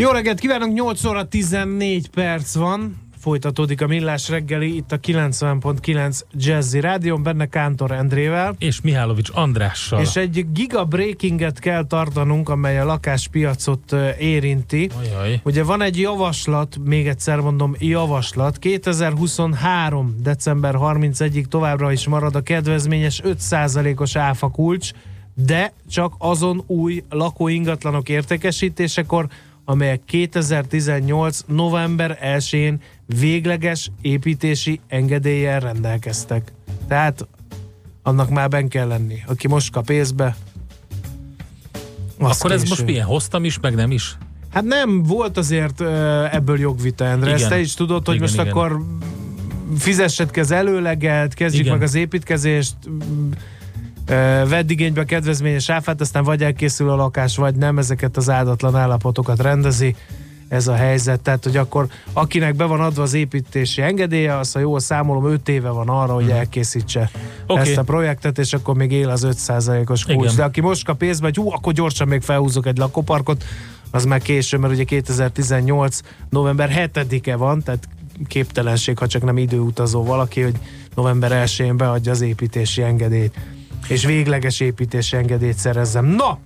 Jó reggelt kívánok, 8 óra 14 perc van. Folytatódik a Millás reggeli itt a 90.9 Jazzy Rádion, benne Kántor Endrével. És Mihálovics Andrással. És egy giga breakinget kell tartanunk, amely a lakáspiacot érinti. Ajaj. Ugye van egy javaslat, még egyszer mondom, javaslat. 2023. december 31-ig továbbra is marad a kedvezményes 5%-os áfa kulcs, de csak azon új lakóingatlanok értékesítésekor, amelyek 2018. november 1-én végleges építési engedéllyel rendelkeztek. Tehát annak már ben kell lenni. Aki most kap észbe, Akkor ez most milyen? Hoztam is, meg nem is? Hát nem, volt azért ebből jogvita, Endre. Ezt te is tudod, hogy igen, most igen. akkor fizessed ki az előleget, kezdjük igen. meg az építkezést, vedd igénybe a kedvezményes áfát, aztán vagy elkészül a lakás, vagy nem, ezeket az áldatlan állapotokat rendezi ez a helyzet. Tehát, hogy akkor akinek be van adva az építési engedélye, azt, ha jól számolom, 5 éve van arra, hogy mhm. elkészítse okay. ezt a projektet, és akkor még él az 5%-os kulcs. Igen. De aki most kap pénzbe, hogy hú, akkor gyorsan még felhúzok egy lakóparkot, az már késő, mert ugye 2018. november 7-e van, tehát képtelenség, ha csak nem időutazó valaki, hogy november 1-én beadja az építési engedélyt és végleges építési engedélyt szerezzem. Na,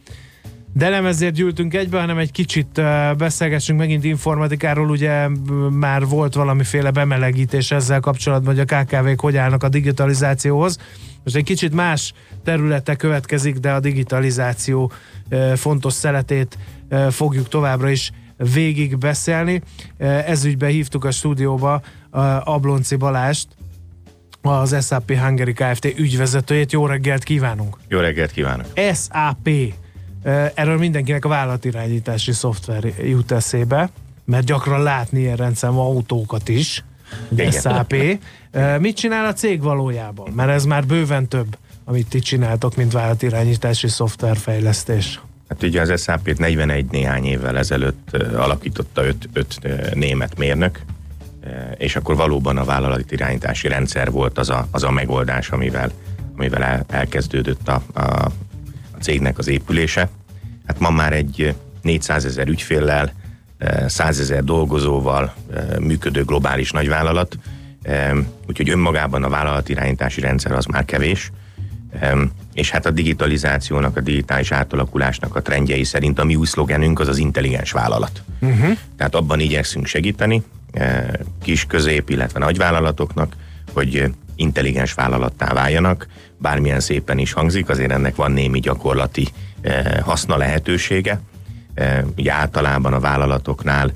de nem ezért gyűltünk egybe, hanem egy kicsit beszélgessünk megint informatikáról, ugye már volt valamiféle bemelegítés ezzel kapcsolatban, hogy a KKV-k hogy állnak a digitalizációhoz. Most egy kicsit más területe következik, de a digitalizáció fontos szeletét fogjuk továbbra is végig beszélni. Ezügyben hívtuk a stúdióba Ablonci Balást, az SAP Hungary Kft. ügyvezetőjét. Jó reggelt kívánunk! Jó reggelt kívánok! SAP. Erről mindenkinek a vállalatirányítási szoftver jut eszébe, mert gyakran látni ilyen rendszerben autókat is. Igen. SAP. Mit csinál a cég valójában? Mert ez már bőven több, amit ti csináltok, mint vállalatirányítási szoftverfejlesztés. Hát ugye az SAP-t 41 néhány évvel ezelőtt alakította öt, öt német mérnök, és akkor valóban a vállalati irányítási rendszer volt az a, az a megoldás, amivel, amivel el, elkezdődött a, a, a cégnek az épülése. Hát ma már egy 400 ezer ügyféllel, 100 ezer dolgozóval működő globális nagyvállalat, úgyhogy önmagában a vállalati irányítási rendszer az már kevés, és hát a digitalizációnak, a digitális átalakulásnak a trendjei szerint a mi új szlogenünk az az intelligens vállalat. Uh-huh. Tehát abban igyekszünk segíteni, Eh, kis, közép, illetve nagyvállalatoknak, hogy intelligens vállalattá váljanak, bármilyen szépen is hangzik, azért ennek van némi gyakorlati eh, haszna lehetősége. Eh, ugye általában a vállalatoknál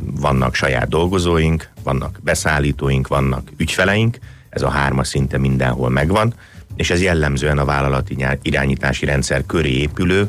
vannak saját dolgozóink, vannak beszállítóink, vannak ügyfeleink, ez a hárma szinte mindenhol megvan, és ez jellemzően a vállalati irányítási rendszer köré épülő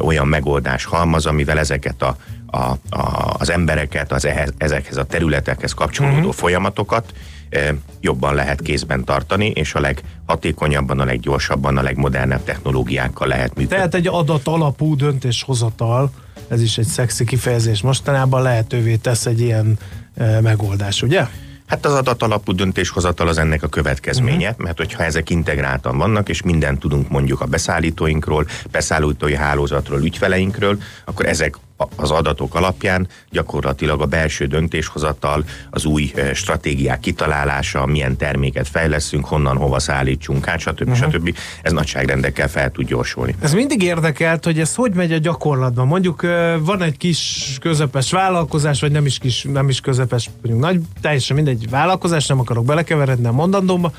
olyan megoldás halmaz, amivel ezeket a a, a, az embereket, az ehhez, ezekhez a területekhez kapcsolódó uh-huh. folyamatokat e, jobban lehet kézben tartani, és a leghatékonyabban, a leggyorsabban, a legmodernebb technológiákkal lehet működni. Tehát egy adat alapú döntéshozatal, ez is egy szexi kifejezés mostanában lehetővé tesz egy ilyen e, megoldás, ugye? Hát az adatalapú döntéshozatal az ennek a következménye, uh-huh. mert hogyha ezek integráltan vannak, és mindent tudunk mondjuk a beszállítóinkról, beszállítói hálózatról, ügyfeleinkről, akkor ezek az adatok alapján gyakorlatilag a belső döntéshozatal, az új stratégiák kitalálása, milyen terméket fejleszünk, honnan hova szállítsunk át, stb. Uh-huh. stb. Ez nagyságrendekkel fel tud gyorsulni. Ez mindig érdekelt, hogy ez hogy megy a gyakorlatban. Mondjuk van egy kis közepes vállalkozás, vagy nem is kis, nem is közepes, mondjuk nagy, teljesen mindegy vállalkozás, nem akarok belekeveredni a mondandómba,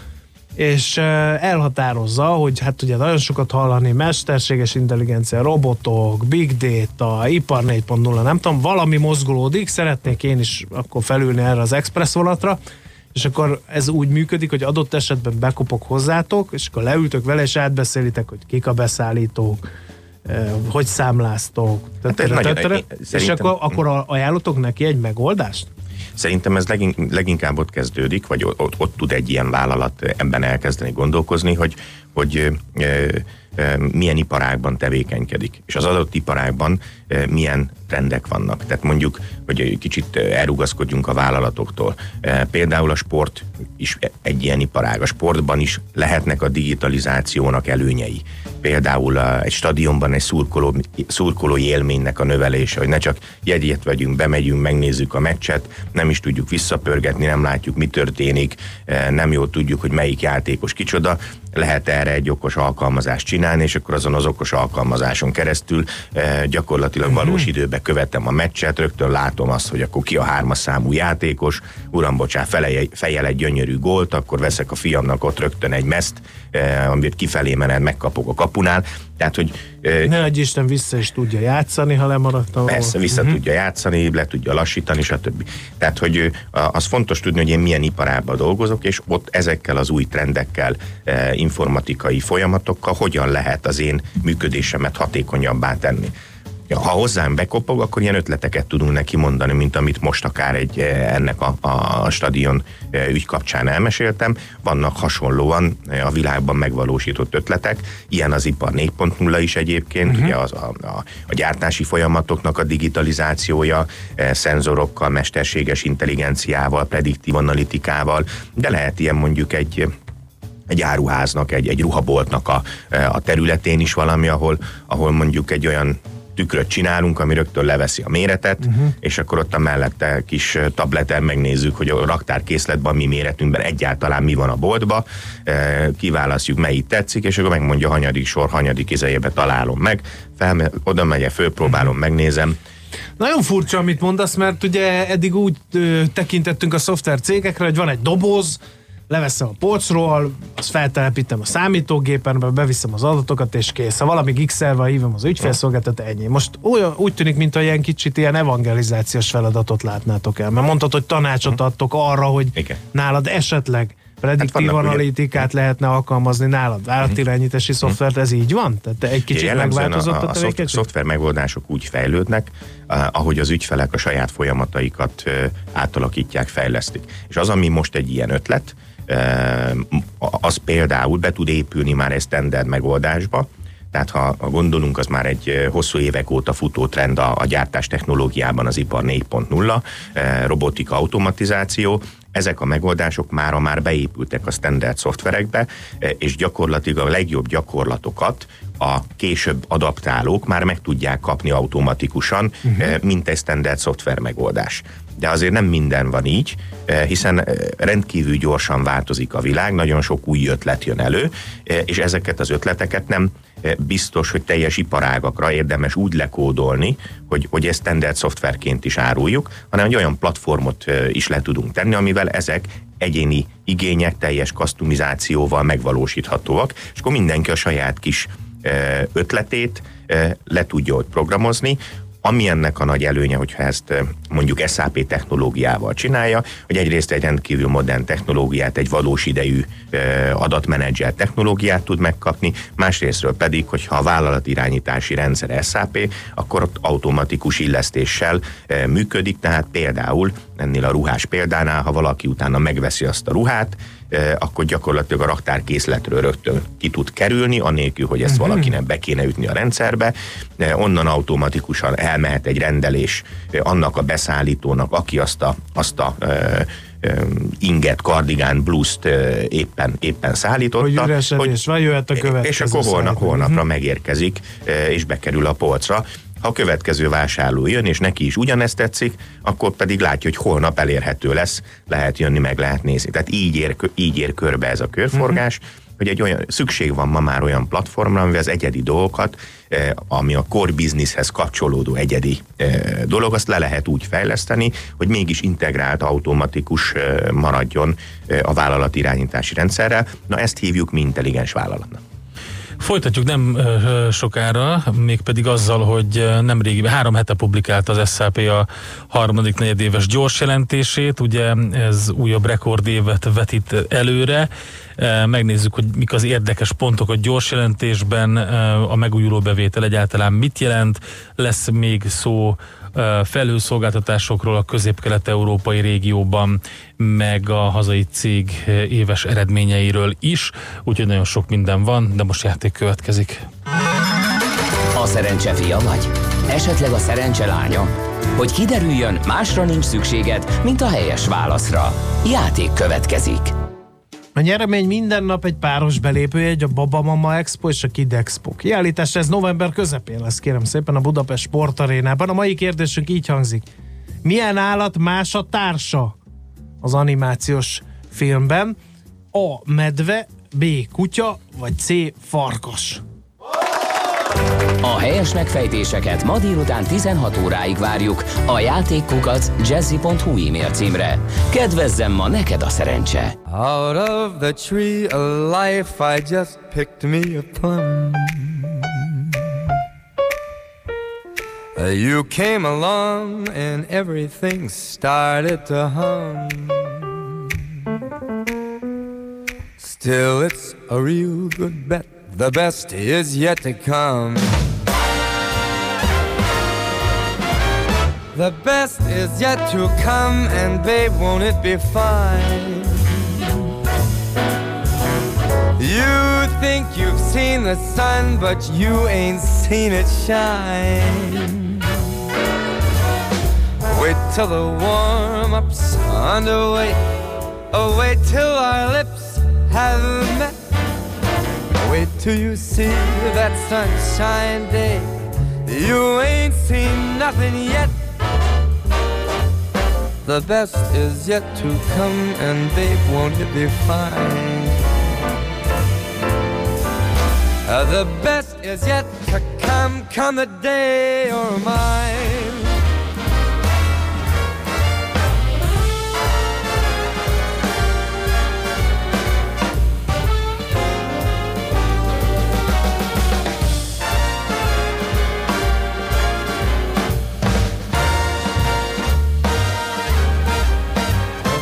és elhatározza, hogy hát ugye nagyon sokat hallani, mesterséges intelligencia, robotok, big data, ipar 4.0, nem tudom, valami mozgolódik, szeretnék én is akkor felülni erre az express vonatra, és akkor ez úgy működik, hogy adott esetben bekopok hozzátok, és akkor leültök vele, és átbeszélitek, hogy kik a beszállítók, hogy számláztok, hát és akkor, akkor ajánlotok neki egy megoldást? Szerintem ez leginkább ott kezdődik, vagy ott, ott tud egy ilyen vállalat ebben elkezdeni gondolkozni, hogy, hogy milyen iparágban tevékenykedik, és az adott iparágban milyen trendek vannak. Tehát mondjuk, hogy kicsit elrugaszkodjunk a vállalatoktól. Például a sport is egy ilyen iparág. A sportban is lehetnek a digitalizációnak előnyei. Például egy stadionban egy szurkoló, szurkolói élménynek a növelése, hogy ne csak jegyet vegyünk, bemegyünk, megnézzük a meccset, nem is tudjuk visszapörgetni, nem látjuk, mi történik, nem jól tudjuk, hogy melyik játékos kicsoda, lehet erre egy okos alkalmazást csinálni, és akkor azon az okos alkalmazáson keresztül gyakorlatilag mhm. valós időben követem a meccset, rögtön látom azt, hogy akkor ki a hármas számú játékos, uram, bocsá, feleje, fejel egy gyönyörű gólt, akkor veszek a fiamnak ott rögtön egy meszt, eh, amit kifelé mened, megkapok a kapunál. Tehát, hogy... Ne egy Isten vissza is tudja játszani, ha lemaradtam. Persze, vissza uh-huh. tudja játszani, le tudja lassítani, stb. Tehát, hogy az fontos tudni, hogy én milyen iparában dolgozok, és ott ezekkel az új trendekkel, eh, informatikai folyamatokkal hogyan lehet az én működésemet hatékonyabbá tenni ha hozzám bekopog, akkor ilyen ötleteket tudunk neki mondani, mint amit most akár egy eh, ennek a, a stadion eh, ügy kapcsán elmeséltem. Vannak hasonlóan eh, a világban megvalósított ötletek, ilyen az ipar 4.0 is egyébként, uh-huh. ugye az a, a, a gyártási folyamatoknak a digitalizációja, szenzorokkal, mesterséges intelligenciával, prediktív analitikával, de lehet ilyen mondjuk egy egy áruháznak, egy, egy ruhaboltnak a, a területén is valami, ahol, ahol mondjuk egy olyan tükröt csinálunk, ami rögtön leveszi a méretet, uh-huh. és akkor ott a mellette kis tableten megnézzük, hogy a raktárkészletben mi méretünkben egyáltalán mi van a boltba, kiválasztjuk melyik tetszik, és akkor megmondja hanyadik sor, hanyadik izejébe találom meg, fel, oda megyek, fölpróbálom, uh-huh. megnézem, nagyon furcsa, amit mondasz, mert ugye eddig úgy ö, tekintettünk a szoftver cégekre, hogy van egy doboz, leveszem a polcról, azt feltelepítem a számítógépen, beviszem az adatokat, és kész. Ha valami gixelve hívom az ügyfélszolgáltat, ennyi. Most olyan, úgy tűnik, mintha ilyen kicsit ilyen evangelizációs feladatot látnátok el. Mert mondtad, hogy tanácsot mhm. adtok arra, hogy Igen. nálad esetleg prediktív hát analitikát ugye... lehetne alkalmazni nálad, állatirányítási uh-huh. szoftvert, ez így van? Tehát egy kicsit megváltozott a, a, a, a szoftver megoldások úgy fejlődnek, ahogy az ügyfelek a saját folyamataikat átalakítják, fejlesztik. És az, ami most egy ilyen ötlet, az például be tud épülni már egy standard megoldásba, tehát ha, gondolunk, az már egy hosszú évek óta futó trend a, a gyártás technológiában, az ipar 4.0, robotika, automatizáció, ezek a megoldások mára már beépültek a standard szoftverekbe, és gyakorlatilag a legjobb gyakorlatokat a később adaptálók már meg tudják kapni automatikusan, uh-huh. mint egy standard szoftver megoldás de azért nem minden van így, eh, hiszen rendkívül gyorsan változik a világ, nagyon sok új ötlet jön elő, és ezeket az ötleteket nem biztos, hogy teljes iparágakra érdemes úgy lekódolni, hogy, hogy ezt standard szoftverként is áruljuk, hanem egy olyan platformot is le tudunk tenni, amivel ezek egyéni igények teljes kasztumizációval megvalósíthatóak, és akkor mindenki a saját kis ötletét le tudja ott programozni, ami ennek a nagy előnye, hogyha ezt mondjuk SAP technológiával csinálja, hogy egyrészt egy rendkívül modern technológiát, egy valós idejű adatmenedzser technológiát tud megkapni, másrésztről pedig, hogyha a vállalatirányítási rendszer SAP, akkor ott automatikus illesztéssel működik, tehát például ennél a ruhás példánál, ha valaki utána megveszi azt a ruhát, akkor gyakorlatilag a raktárkészletről rögtön ki tud kerülni, anélkül, hogy ezt mhm. valakinek be kéne ütni a rendszerbe. Onnan automatikusan elmehet egy rendelés annak a beszállítónak, aki azt a, azt a inget, kardigán, blúzt éppen, éppen szállította. Hogy üresedés hogy, van, jöhet a következő És akkor holnap, holnapra uh-huh. megérkezik, és bekerül a polcra. Ha a következő vásárló jön, és neki is ugyanezt tetszik, akkor pedig látja, hogy holnap elérhető lesz, lehet jönni, meg lehet nézni. Tehát így ér, így ér körbe ez a körforgás, uh-huh. hogy egy olyan, szükség van ma már olyan platformra, amivel az egyedi dolgokat, eh, ami a core businesshez kapcsolódó egyedi eh, dolog, azt le lehet úgy fejleszteni, hogy mégis integrált, automatikus eh, maradjon a vállalat irányítási rendszerrel. Na ezt hívjuk mi intelligens vállalatnak. Folytatjuk nem sokára, mégpedig azzal, hogy nem régiben, három hete publikált az SAP a harmadik negyedéves gyors jelentését, ugye ez újabb rekordévet vetít előre. megnézzük, hogy mik az érdekes pontok a gyors jelentésben, a megújuló bevétel egyáltalán mit jelent, lesz még szó felhőszolgáltatásokról a közép-kelet-európai régióban, meg a hazai cég éves eredményeiről is, úgyhogy nagyon sok minden van, de most játék következik. A szerencse fia vagy? Esetleg a szerencse lánya? Hogy kiderüljön, másra nincs szükséged, mint a helyes válaszra. Játék következik. A nyeremény minden nap egy páros belépőjegy, a Baba Mama Expo és a Kid Expo. Kiállítás ez november közepén lesz, kérem szépen, a Budapest Sportarénában. A mai kérdésünk így hangzik. Milyen állat más a társa az animációs filmben? A. Medve, B. Kutya, vagy C. Farkas? A helyes megfejtéseket ma délután 16 óráig várjuk a játékkukac jazzy.hu e-mail címre. Kedvezzem ma neked a szerencse! Out of the tree of life I just picked me a plum You came along and everything started to hum Still it's a real good bet The best is yet to come. The best is yet to come, and babe, won't it be fine? You think you've seen the sun, but you ain't seen it shine. Wait till the warm up's underway. Oh, wait till our lips have met. Wait till you see that sunshine day. You ain't seen nothing yet. The best is yet to come, and babe, won't it be fine? Uh, the best is yet to come, come the day or mine.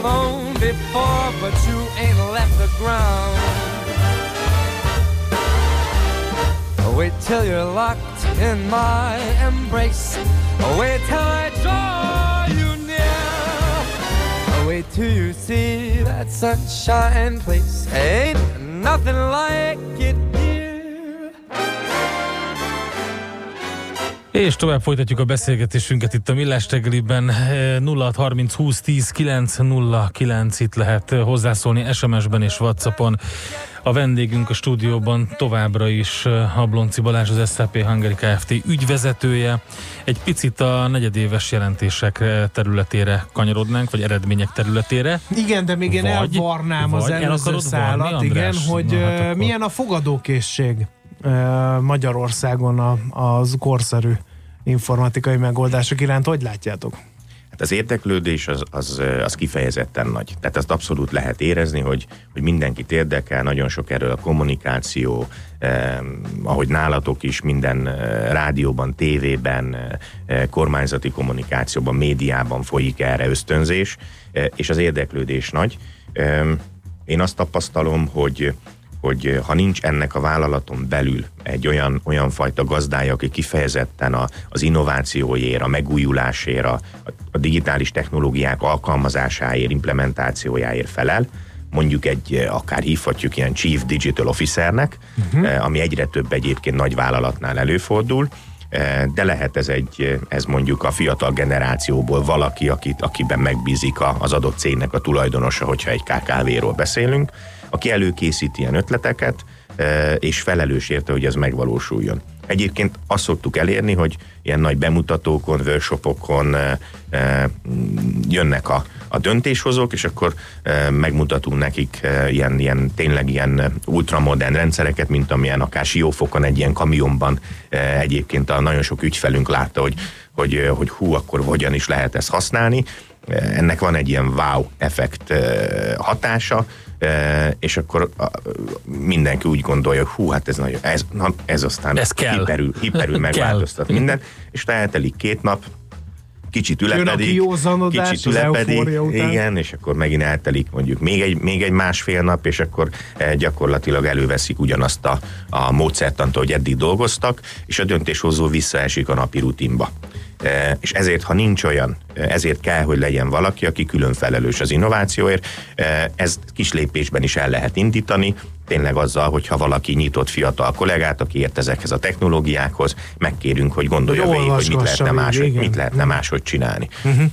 Flown before, but you ain't left the ground. Wait till you're locked in my embrace. Wait till I draw you near. Wait till you see that sunshine place. Ain't nothing like it És tovább folytatjuk a beszélgetésünket itt a Millás reggeliben. 0630 20 10 909 itt lehet hozzászólni SMS-ben és Whatsappon. A vendégünk a stúdióban továbbra is Hablonci Balázs, az SAP Hungary Kft. ügyvezetője. Egy picit a negyedéves jelentések területére kanyarodnánk, vagy eredmények területére. Igen, de még én vagy, elvarnám vagy az előző szállat, varni, igen, hogy Na, hát akkor... milyen a fogadókészség Magyarországon az korszerű informatikai megoldások iránt. Hogy látjátok? Hát az érdeklődés az, az, az kifejezetten nagy. Tehát azt abszolút lehet érezni, hogy, hogy mindenkit érdekel, nagyon sok erről a kommunikáció, eh, ahogy nálatok is, minden eh, rádióban, tévében, eh, kormányzati kommunikációban, médiában folyik erre ösztönzés, eh, és az érdeklődés nagy. Eh, én azt tapasztalom, hogy hogy eh, ha nincs ennek a vállalaton belül egy olyan, olyan fajta gazdája, aki kifejezetten a, az innovációért, a megújulásért, a, a digitális technológiák alkalmazásáért, implementációjáért felel, mondjuk egy, eh, akár hívhatjuk ilyen Chief Digital Officernek, uh-huh. ami egyre több egyébként nagy vállalatnál előfordul, de lehet ez egy, ez mondjuk a fiatal generációból valaki, akit, akiben megbízik az adott cégnek a tulajdonosa, hogyha egy KKV-ról beszélünk, aki előkészít ilyen ötleteket, e, és felelős érte, hogy ez megvalósuljon. Egyébként azt szoktuk elérni, hogy ilyen nagy bemutatókon, workshopokon e, e, jönnek a, a döntéshozók, és akkor megmutatunk nekik ilyen, ilyen tényleg ilyen ultramodern rendszereket, mint amilyen akár siófokon egy ilyen kamionban egyébként a nagyon sok ügyfelünk látta, hogy, hogy, hogy hú, akkor hogyan is lehet ezt használni. Ennek van egy ilyen wow effekt hatása, és akkor mindenki úgy gondolja, hogy hú, hát ez nagyon, ez, na, ez aztán ez kell. hiperül, hiperül megváltoztat minden, és eltelik két nap, kicsit ülepedik, kicsit ülepedik, igen, és akkor megint eltelik mondjuk még egy, még egy másfél nap, és akkor gyakorlatilag előveszik ugyanazt a, a módszertant, hogy eddig dolgoztak, és a döntéshozó visszaesik a napi rutinba. E, és ezért, ha nincs olyan, e, ezért kell, hogy legyen valaki, aki külön felelős az innovációért. E, ez kis lépésben is el lehet indítani, tényleg azzal, hogyha valaki nyitott fiatal kollégát, aki ért ezekhez a technológiákhoz, megkérünk, hogy gondolja hogy végig, hogy mit lehetne, máshogy, mit lehetne máshogy csinálni. Uh-huh.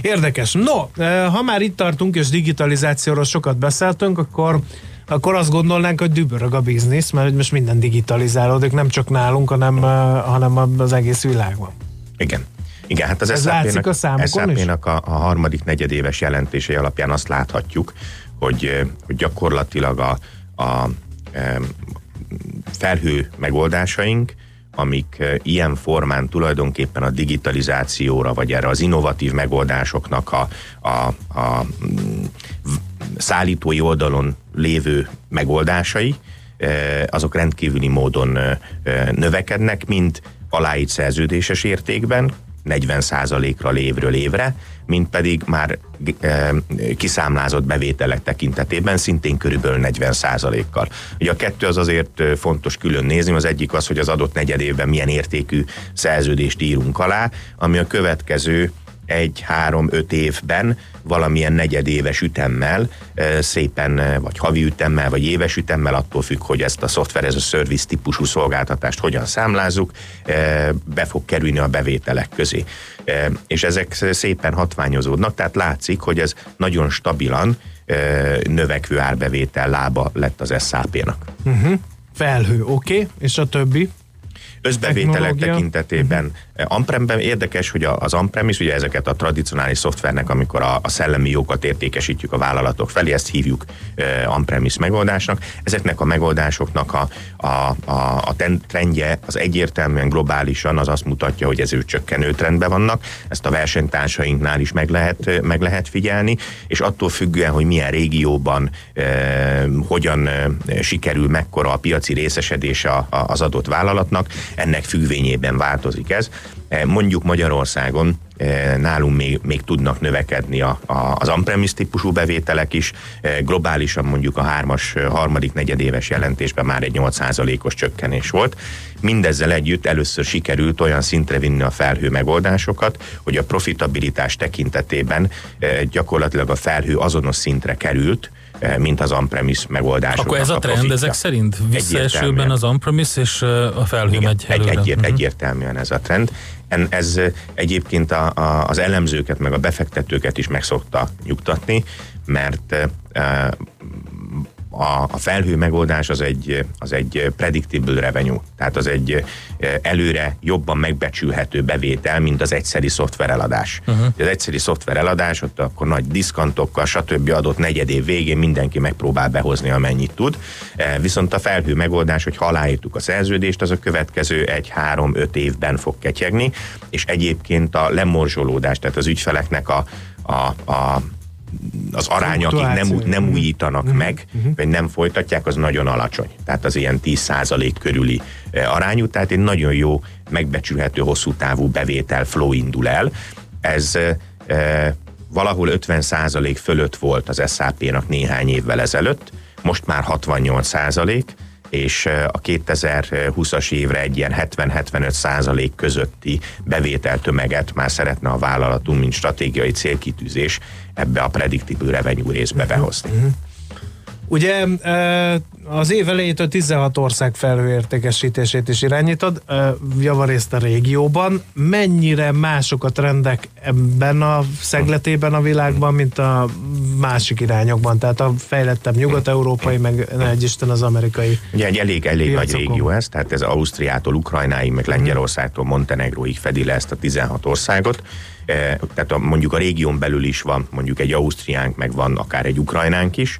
Érdekes. No, ha már itt tartunk, és digitalizációról sokat beszéltünk, akkor akkor azt gondolnánk, hogy dübörög a biznisz, mert most minden digitalizálódik, nem csak nálunk, hanem, hanem az egész világban. Igen. Igen, hát az Ez látszik a SAP-nak a, a harmadik negyedéves jelentése alapján azt láthatjuk, hogy, hogy gyakorlatilag a, a, a felhő megoldásaink, amik ilyen formán tulajdonképpen a digitalizációra, vagy erre az innovatív megoldásoknak a, a, a szállítói oldalon lévő megoldásai, azok rendkívüli módon növekednek, mint aláírt szerződéses értékben, 40%-ra évről évre, mint pedig már e, kiszámlázott bevételek tekintetében szintén körülbelül 40%-kal. Ugye a kettő az azért fontos külön nézni, az egyik az, hogy az adott negyedévben milyen értékű szerződést írunk alá, ami a következő egy-három-öt évben valamilyen negyedéves ütemmel, szépen, vagy havi ütemmel, vagy éves ütemmel, attól függ, hogy ezt a szoftver, ez a service típusú szolgáltatást hogyan számlázzuk, be fog kerülni a bevételek közé. És ezek szépen hatványozódnak, tehát látszik, hogy ez nagyon stabilan növekvő árbevétel lába lett az SAP-nak. Uh-huh. Mhm. Felhő, oké, okay. és a többi? Összbevételek tekintetében uh-huh. On-premben érdekes, hogy az on-premise, ugye ezeket a tradicionális szoftvernek, amikor a, a szellemi jókat értékesítjük a vállalatok felé, ezt hívjuk uh, on-premise megoldásnak. Ezeknek a megoldásoknak a, a, a, a trendje az egyértelműen globálisan az azt mutatja, hogy ez ő csökkenő trendben vannak. Ezt a versenytársainknál is meg lehet, meg lehet figyelni, és attól függően, hogy milyen régióban uh, hogyan uh, sikerül, mekkora a piaci részesedése a, az adott vállalatnak, ennek függvényében változik ez. E, mondjuk Magyarországon e, nálunk még, még tudnak növekedni a, a, az on-premise típusú bevételek is, e, globálisan mondjuk a hármas, harmadik negyedéves jelentésben már egy 8%-os csökkenés volt. Mindezzel együtt először sikerült olyan szintre vinni a felhő megoldásokat, hogy a profitabilitás tekintetében gyakorlatilag a felhő azonos szintre került, mint az on-premise megoldások. Akkor ez a, trend ezek szerint visszaesőben az on-premise és a felhő Igen, megy előre. Egy, egy, uh-huh. Egyértelműen ez a trend. Ez egyébként a, a, az elemzőket meg a befektetőket is meg szokta nyugtatni, mert a, a felhő megoldás az egy, az egy predictable revenue, tehát az egy előre jobban megbecsülhető bevétel, mint az egyszeri szoftvereladás. Uh-huh. Az egyszeri szoftvereladás, ott akkor nagy diszkantokkal, stb. adott negyed év végén mindenki megpróbál behozni, amennyit tud. Viszont a felhő megoldás, hogy aláírtuk a szerződést, az a következő egy-három-öt évben fog ketyegni, és egyébként a lemorzsolódás, tehát az ügyfeleknek a, a, a az arány, akik nem, nem újítanak uh-huh. meg, uh-huh. vagy nem folytatják, az nagyon alacsony. Tehát az ilyen 10% körüli eh, arányú, tehát egy nagyon jó, megbecsülhető, hosszú távú bevétel flow indul el. Ez e, valahol 50% fölött volt az SAP-nak néhány évvel ezelőtt, most már 68 százalék, és a 2020-as évre egy ilyen 70-75 százalék közötti bevételtömeget már szeretne a vállalatunk, mint stratégiai célkitűzés ebbe a predictable revenue részbe behozni. Uh-huh. Ugye az év elejétől 16 ország felhőértékesítését is irányítod, javarészt a régióban. Mennyire mások a trendek ebben a szegletében a világban, mint a másik irányokban? Tehát a fejlettebb nyugat-európai, meg egy Isten az amerikai Ugye egy elég, elég nagy régió ez, tehát ez Ausztriától Ukrajnáig, meg Lengyelországtól Montenegróig fedi le ezt a 16 országot. Tehát a, mondjuk a régión belül is van mondjuk egy Ausztriánk, meg van akár egy Ukrajnánk is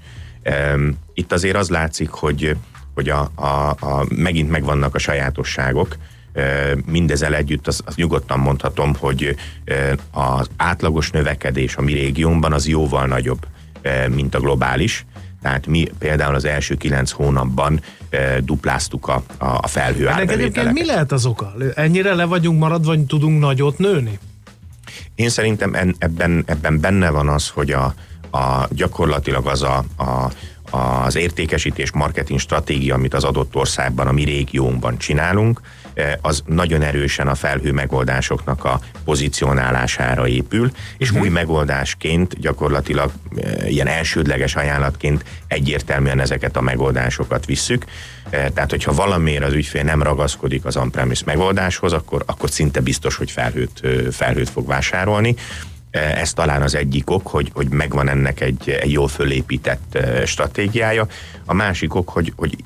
itt azért az látszik, hogy, hogy a, a, a, megint megvannak a sajátosságok, mindezzel együtt az, az nyugodtan mondhatom, hogy az átlagos növekedés a mi régiónban az jóval nagyobb, mint a globális. Tehát mi például az első kilenc hónapban e, dupláztuk a, a felhő Ennek mi lehet az oka? Ennyire le vagyunk maradva, vagy tudunk nagyot nőni? Én szerintem en, ebben, ebben benne van az, hogy a, a, gyakorlatilag az a, a az értékesítés marketing stratégia, amit az adott országban, a mi régiónkban csinálunk, eh, az nagyon erősen a felhő megoldásoknak a pozicionálására épül, és uh-huh. új megoldásként gyakorlatilag eh, ilyen elsődleges ajánlatként egyértelműen ezeket a megoldásokat visszük. Eh, tehát, hogyha valamiért az ügyfél nem ragaszkodik az on-premise megoldáshoz, akkor, akkor szinte biztos, hogy felhőt, felhőt fog vásárolni. Ez talán az egyik ok, hogy, hogy megvan ennek egy, egy jól fölépített stratégiája. A másik ok, hogy, hogy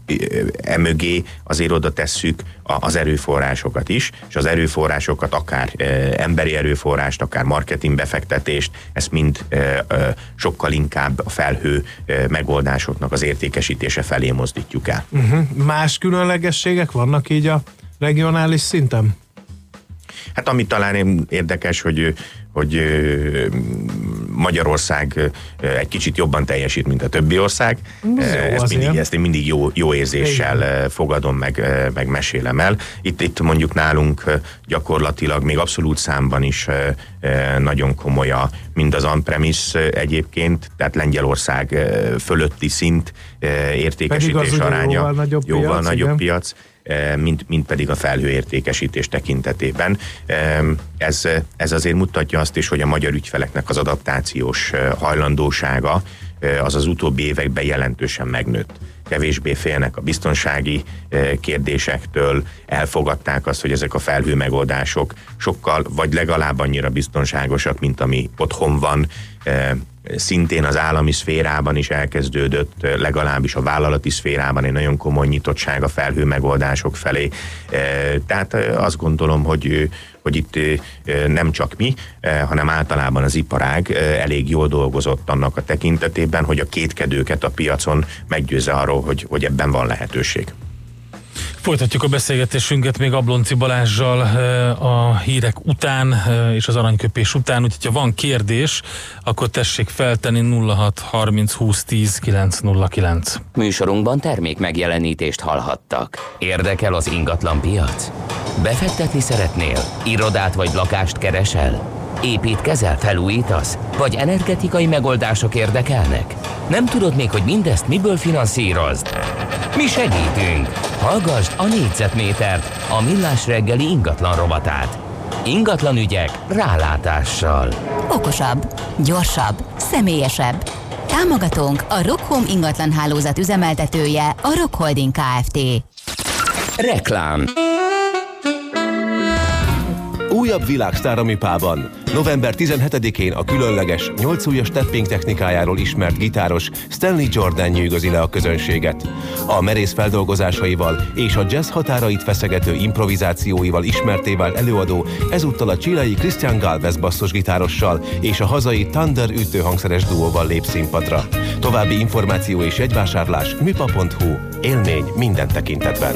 emögé azért oda tesszük az erőforrásokat is, és az erőforrásokat akár emberi erőforrást, akár marketing befektetést, ezt mind sokkal inkább a felhő megoldásoknak az értékesítése felé mozdítjuk el. Uh-huh. Más különlegességek vannak így a regionális szinten? Hát ami talán érdekes, hogy hogy Magyarország egy kicsit jobban teljesít, mint a többi ország. Jó, ezt, mindig, ezt én mindig jó, jó érzéssel Igen. fogadom, meg, meg mesélem el. Itt, itt mondjuk nálunk gyakorlatilag még abszolút számban is nagyon komoly a, mind az on-premise egyébként, tehát Lengyelország fölötti szint értékesítés aránya. Jóval nagyobb jóval piac, nagyobb piac Eh, mint, mint pedig a felhőértékesítés tekintetében. Ez, ez azért mutatja azt is, hogy a magyar ügyfeleknek az adaptációs eh, hajlandósága eh, az az utóbbi években jelentősen megnőtt kevésbé félnek a biztonsági kérdésektől, elfogadták azt, hogy ezek a felhő megoldások sokkal, vagy legalább annyira biztonságosak, mint ami otthon van, szintén az állami szférában is elkezdődött, legalábbis a vállalati szférában egy nagyon komoly nyitottság a felhő megoldások felé. Tehát azt gondolom, hogy hogy itt nem csak mi, hanem általában az iparág elég jól dolgozott annak a tekintetében, hogy a kétkedőket a piacon meggyőzze arról, hogy, hogy ebben van lehetőség. Folytatjuk a beszélgetésünket még Ablonci Balázsjal eh, a hírek után eh, és az aranyköpés után, úgyhogy ha van kérdés, akkor tessék feltenni 06 30 20 10 909. Műsorunkban termék megjelenítést hallhattak. Érdekel az ingatlan piac? Befektetni szeretnél? Irodát vagy lakást keresel? Építkezel, felújítasz? Vagy energetikai megoldások érdekelnek? Nem tudod még, hogy mindezt miből finanszírozd? Mi segítünk! Hallgassd a négyzetmétert, a millás reggeli ingatlan rovatát. Ingatlan ügyek rálátással. Okosabb, gyorsabb, személyesebb. Támogatónk a Rockhome ingatlan hálózat üzemeltetője, a Rockholding Kft. Reklám Újabb világsztár a Mipában. November 17-én a különleges, 8 ujjas tapping technikájáról ismert gitáros Stanley Jordan nyűgözi le a közönséget. A merész feldolgozásaival és a jazz határait feszegető improvizációival ismerté vált előadó ezúttal a csilei Christian Galvez basszusgitárossal és a hazai Thunder ütőhangszeres duóval lép színpadra. További információ és egyvásárlás mipa.hu. Élmény minden tekintetben.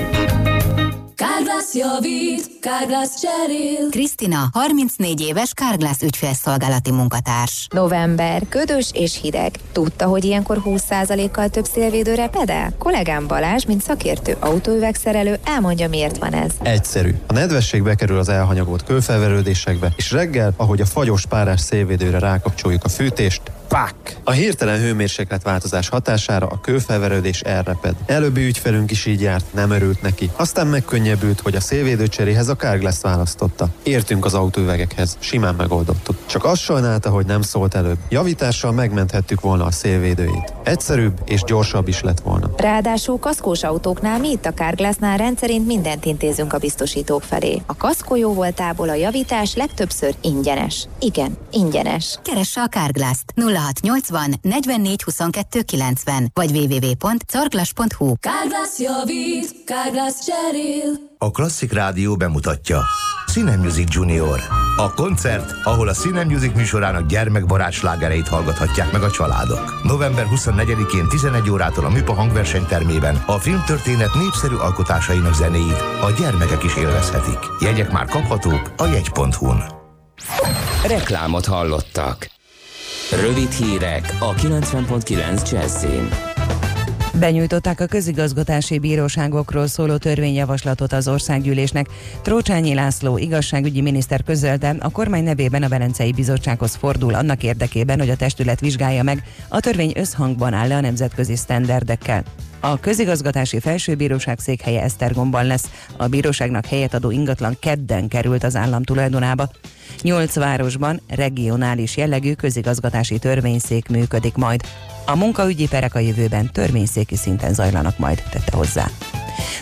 Kárglász javít, Kárglász cserél. Krisztina, 34 éves Kárglász ügyfélszolgálati munkatárs. November, ködös és hideg. Tudta, hogy ilyenkor 20%-kal több szélvédőre pedel? Kollégám Balázs, mint szakértő autóüvegszerelő, elmondja, miért van ez. Egyszerű. A nedvesség bekerül az elhanyagolt kőfelverődésekbe, és reggel, ahogy a fagyos párás szélvédőre rákapcsoljuk a fűtést, Pák! A hirtelen hőmérséklet változás hatására a kőfelverődés elreped. Előbbi ügyfelünk is így járt, nem örült neki. Aztán megkönnyebbült, hogy a szélvédőcseréhez a Carglass választotta. Értünk az autóüvegekhez, simán megoldottuk. Csak azt sajnálta, hogy nem szólt előbb. Javítással megmenthettük volna a szélvédőjét. Egyszerűbb és gyorsabb is lett volna. Ráadásul kaszkós autóknál mi itt a Carglassnál rendszerint mindent intézünk a biztosítók felé. A kaszkó jó voltából a javítás legtöbbször ingyenes. Igen, ingyenes. Keresse a Carglass-t 0680 44 22 90 vagy www.carglass.hu Carglass javít, Carglass cserél. A Klasszik Rádió bemutatja Cine Music Junior. A koncert, ahol a Cine Music műsorának gyermekbarát slágereit hallgathatják meg a családok. November 24-én 11 órától a Műpa hangversenytermében a filmtörténet népszerű alkotásainak zenéit a gyermekek is élvezhetik. Jegyek már kaphatók a jegy.hu-n. Reklámot hallottak. Rövid hírek a 90.9 Jazzin. Benyújtották a közigazgatási bíróságokról szóló törvényjavaslatot az országgyűlésnek. Trócsányi László igazságügyi miniszter közölte, a kormány nevében a Velencei Bizottsághoz fordul annak érdekében, hogy a testület vizsgálja meg, a törvény összhangban áll a nemzetközi sztenderdekkel. A közigazgatási felsőbíróság székhelye Esztergomban lesz. A bíróságnak helyet adó ingatlan kedden került az állam tulajdonába. Nyolc városban regionális jellegű közigazgatási törvényszék működik majd. A munkaügyi perek a jövőben törvényszéki szinten zajlanak majd, tette hozzá.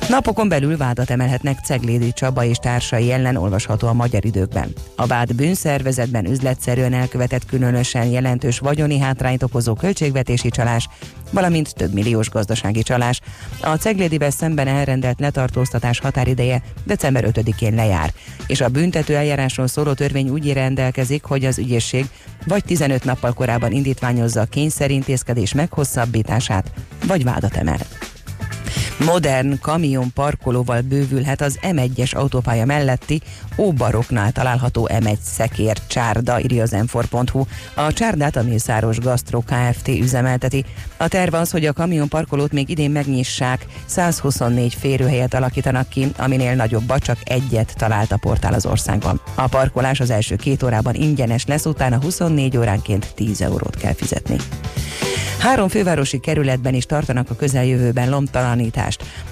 Napokon belül vádat emelhetnek Ceglédi Csaba és társai ellen olvasható a magyar időkben. A vád bűnszervezetben üzletszerűen elkövetett különösen jelentős vagyoni hátrányt okozó költségvetési csalás, valamint több milliós gazdasági csalás. A Ceglédivel szemben elrendelt letartóztatás határideje december 5-én lejár, és a büntető eljárásról szóló törvény úgy rendelkezik, hogy az ügyészség vagy 15 nappal korábban indítványozza a kényszerintézkedés meghosszabbítását, vagy vádat emel. Modern kamion parkolóval bővülhet az M1-es autópálya melletti Óbaroknál található M1 szekér csárda, írja az m A csárdát a Mészáros Gastro Kft. üzemelteti. A terv az, hogy a kamion parkolót még idén megnyissák, 124 férőhelyet alakítanak ki, aminél nagyobbat csak egyet talált a portál az országban. A parkolás az első két órában ingyenes lesz, utána 24 óránként 10 eurót kell fizetni. Három fővárosi kerületben is tartanak a közeljövőben lomtalanítást.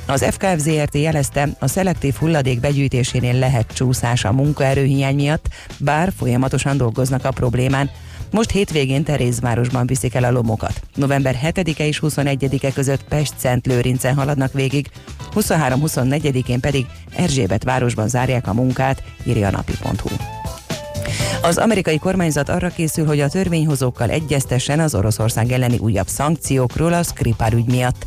Az FKF ZRT jelezte, a szelektív hulladék begyűjtésénél lehet csúszás a munkaerőhiány miatt, bár folyamatosan dolgoznak a problémán, most hétvégén Terézvárosban viszik el a lomokat. November 7-e és 21-e között Pest-Szent Lőrincen haladnak végig, 23-24-én pedig Erzsébet városban zárják a munkát, írja a napi.hu. Az amerikai kormányzat arra készül, hogy a törvényhozókkal egyeztessen az Oroszország elleni újabb szankciókról a Skripal ügy miatt.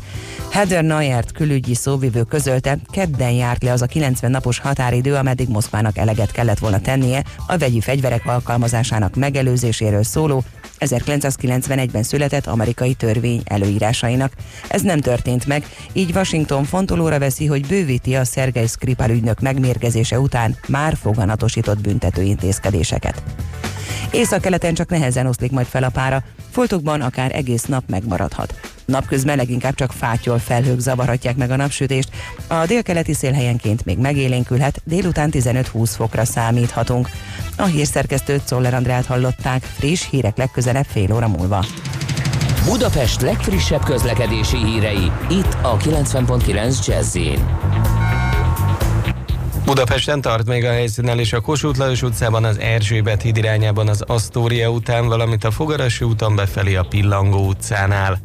Heather Nayert külügyi szóvivő közölte, kedden járt le az a 90 napos határidő, ameddig Moszkvának eleget kellett volna tennie a vegyi fegyverek alkalmazásának megelőzéséről szóló 1991-ben született amerikai törvény előírásainak. Ez nem történt meg, így Washington fontolóra veszi, hogy bővíti a Szergej Skripal ügynök megmérgezése után már foganatosított büntető intézkedéseket. Észak-keleten csak nehezen oszlik majd fel a pára, foltokban akár egész nap megmaradhat. Napközben leginkább csak fátyol felhők zavarhatják meg a napsütést, a délkeleti szél helyenként még megélénkülhet, délután 15-20 fokra számíthatunk. A hírszerkesztőt Czoller Andrát hallották, friss hírek legközelebb fél óra múlva. Budapest legfrissebb közlekedési hírei, itt a 90.9 jazz Budapesten tart még a helyszínen és a Kossuth Lajos utcában az Erzsébet híd irányában az Asztória után, valamint a Fogarasi úton befelé a Pillangó utcánál.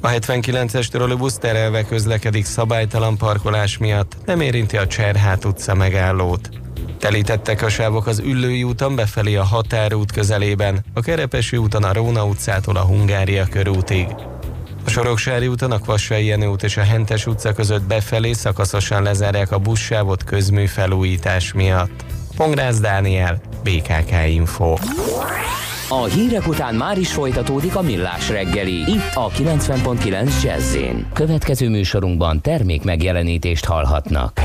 A 79-es trollibusz terelve közlekedik szabálytalan parkolás miatt, nem érinti a Cserhát utca megállót. Telítettek a sávok az Üllői úton befelé a Határút közelében, a Kerepesi úton a Róna utcától a Hungária körútig. A Soroksári úton a Kvassai Jenő út és a Hentes utca között befelé szakaszosan lezárják a buszsávot közmű felújítás miatt. Pongrász Dániel, BKK Info. A hírek után már is folytatódik a millás reggeli. Itt a 90.9 jazz Következő műsorunkban termék megjelenítést hallhatnak.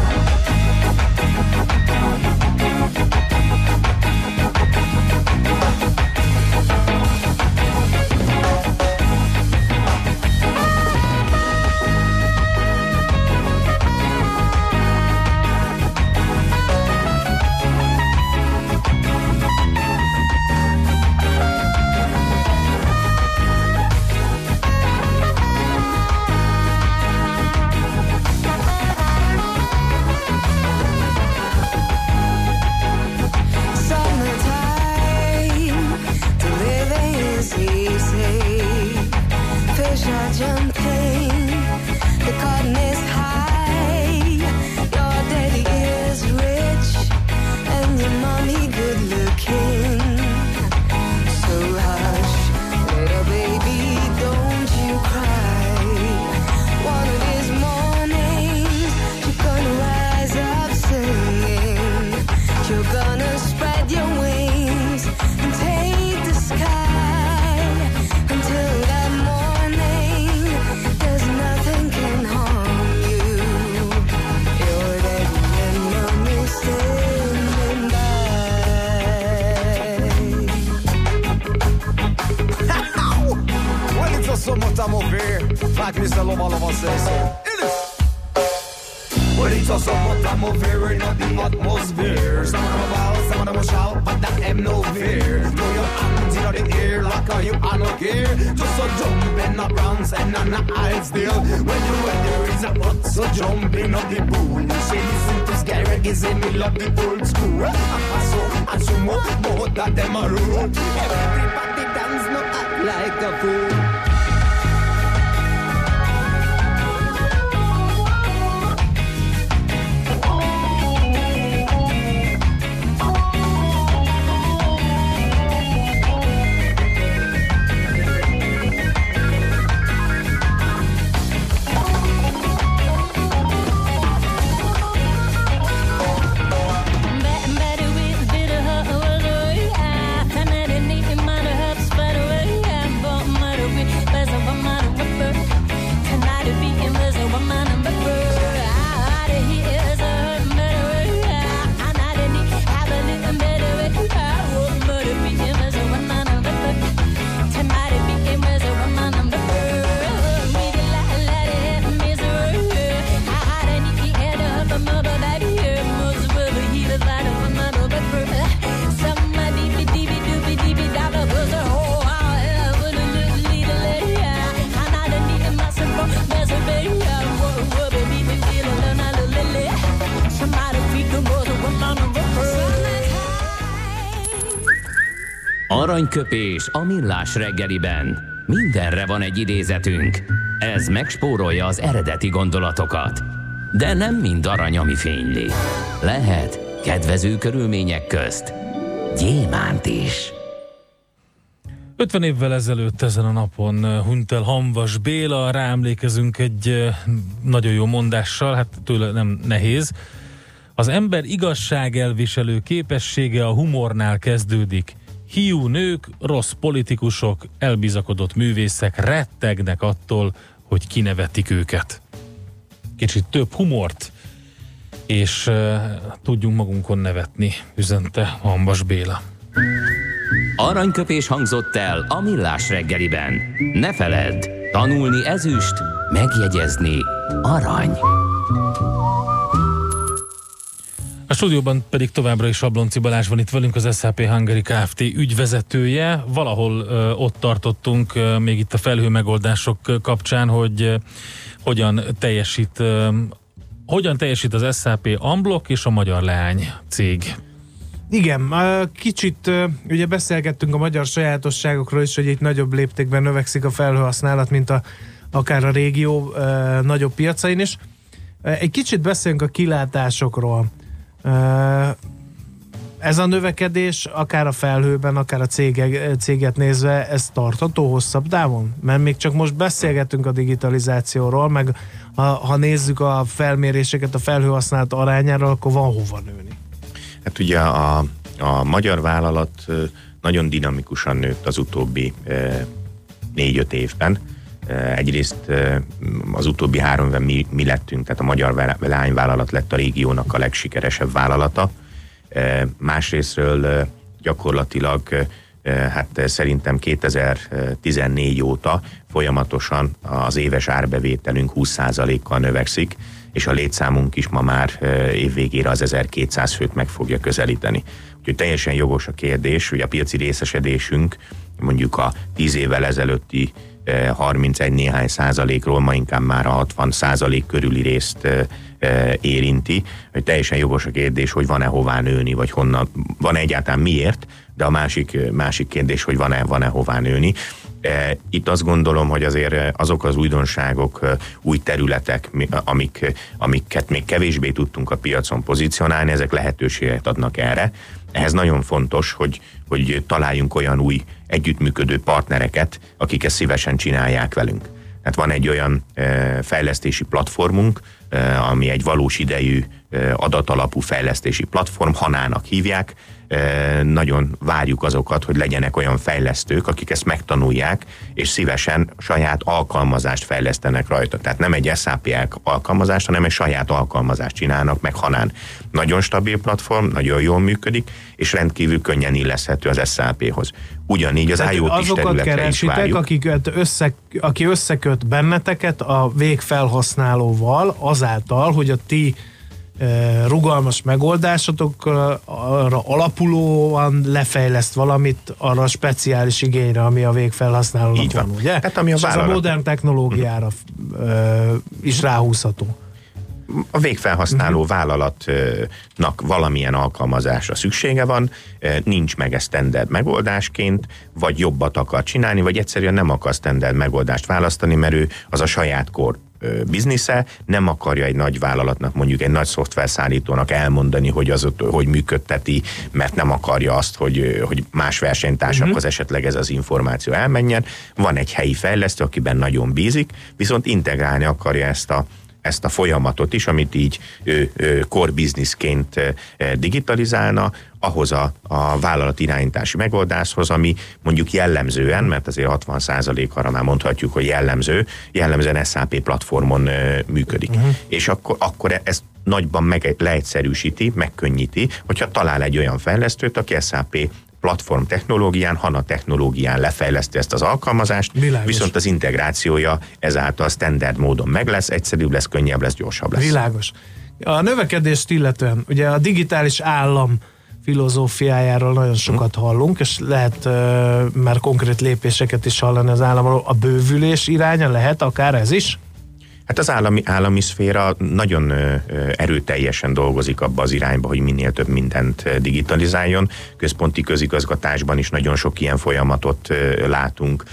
Like a fool. Aranyköpés a millás reggeliben. Mindenre van egy idézetünk. Ez megspórolja az eredeti gondolatokat. De nem mind arany, ami fényli. Lehet kedvező körülmények közt gyémánt is. 50 évvel ezelőtt ezen a napon hunyt el Hamvas Béla, ráemlékezünk egy nagyon jó mondással, hát tőle nem nehéz. Az ember igazság elviselő képessége a humornál kezdődik hiú nők, rossz politikusok, elbizakodott művészek rettegnek attól, hogy kinevetik őket. Kicsit több humort, és uh, tudjunk magunkon nevetni, üzente Hambas Béla. Aranyköpés hangzott el a millás reggeliben. Ne feledd, tanulni ezüst, megjegyezni arany. A stúdióban pedig továbbra is Sablonci Balázs van itt velünk, az SAP Hungary Kft. ügyvezetője. Valahol ö, ott tartottunk ö, még itt a felhő megoldások kapcsán, hogy ö, hogyan teljesít ö, hogyan teljesít az SAP Amblok és a Magyar Leány cég. Igen, kicsit ugye beszélgettünk a magyar sajátosságokról is, hogy itt nagyobb léptékben növekszik a felhőhasználat, mint a, akár a régió nagyobb piacain is. Egy kicsit beszélünk a kilátásokról. Ez a növekedés, akár a felhőben, akár a cégek, céget nézve, ez tartható hosszabb távon? Mert még csak most beszélgetünk a digitalizációról, meg ha, ha nézzük a felméréseket a felhőhasználat arányáról, akkor van hova nőni. Hát ugye a, a magyar vállalat nagyon dinamikusan nőtt az utóbbi négy-öt évben Egyrészt az utóbbi három évben mi, mi lettünk, tehát a magyar lányvállalat lett a régiónak a legsikeresebb vállalata. Másrésztről gyakorlatilag hát szerintem 2014 óta folyamatosan az éves árbevételünk 20%-kal növekszik, és a létszámunk is ma már évvégére az 1200 főt meg fogja közelíteni. Úgyhogy teljesen jogos a kérdés, hogy a piaci részesedésünk mondjuk a 10 évvel ezelőtti 31 néhány százalékról ma inkább már a 60 százalék körüli részt érinti, hogy teljesen jogos a kérdés, hogy van-e hová nőni, vagy honnan, van -e egyáltalán miért, de a másik, másik kérdés, hogy van-e, van-e hová nőni. Itt azt gondolom, hogy azért azok az újdonságok, új területek, amik, amiket még kevésbé tudtunk a piacon pozícionálni, ezek lehetőséget adnak erre. Ehhez nagyon fontos, hogy, hogy találjunk olyan új együttműködő partnereket, akik ezt szívesen csinálják velünk. Tehát van egy olyan fejlesztési platformunk, ami egy valós idejű adatalapú fejlesztési platform, Hanának hívják, nagyon várjuk azokat, hogy legyenek olyan fejlesztők, akik ezt megtanulják, és szívesen saját alkalmazást fejlesztenek rajta. Tehát nem egy SAP alkalmazást, hanem egy saját alkalmazást csinálnak meg Hanán. Nagyon stabil platform, nagyon jól működik, és rendkívül könnyen illeszhető az SAP-hoz. Ugyanígy az Tehát IoT területre is várjuk. Akiket össze, aki összeköt benneteket a végfelhasználóval azáltal, hogy a ti rugalmas megoldásotokra alapulóan lefejleszt valamit arra a speciális igényre, ami a végfelhasználónak Így van, van ugye? Hát, ami a, vállalat... a modern technológiára uh-huh. is ráhúzható a végfelhasználó uh-huh. vállalatnak valamilyen alkalmazásra szüksége van, nincs meg ez standard megoldásként, vagy jobbat akar csinálni, vagy egyszerűen nem akar standard megoldást választani, mert ő az a saját kor biznisze, nem akarja egy nagy vállalatnak, mondjuk egy nagy szoftverszállítónak elmondani, hogy az ott, hogy működteti, mert nem akarja azt, hogy, hogy más versenytársakhoz uh-huh. esetleg ez az információ elmenjen. Van egy helyi fejlesztő, akiben nagyon bízik, viszont integrálni akarja ezt a ezt a folyamatot is, amit így ő, ő, core businessként digitalizálna, ahhoz a, a vállalat irányítási megoldáshoz, ami mondjuk jellemzően, mert azért 60 arra már mondhatjuk, hogy jellemző, jellemzően SAP platformon működik. Uh-huh. És akkor, akkor ez nagyban meg leegyszerűsíti, megkönnyíti, hogyha talál egy olyan fejlesztőt, aki SAP platform technológián, HANA technológián lefejleszti ezt az alkalmazást, Világos. viszont az integrációja ezáltal standard módon meg lesz, egyszerűbb lesz, könnyebb lesz, gyorsabb lesz. Világos. A növekedést illetően, ugye a digitális állam filozófiájáról nagyon sokat hallunk, és lehet uh, már konkrét lépéseket is hallani az államról. A bővülés iránya lehet akár ez is? Hát az állami, állami szféra nagyon erőteljesen dolgozik abba az irányba, hogy minél több mindent digitalizáljon. Központi közigazgatásban is nagyon sok ilyen folyamatot látunk.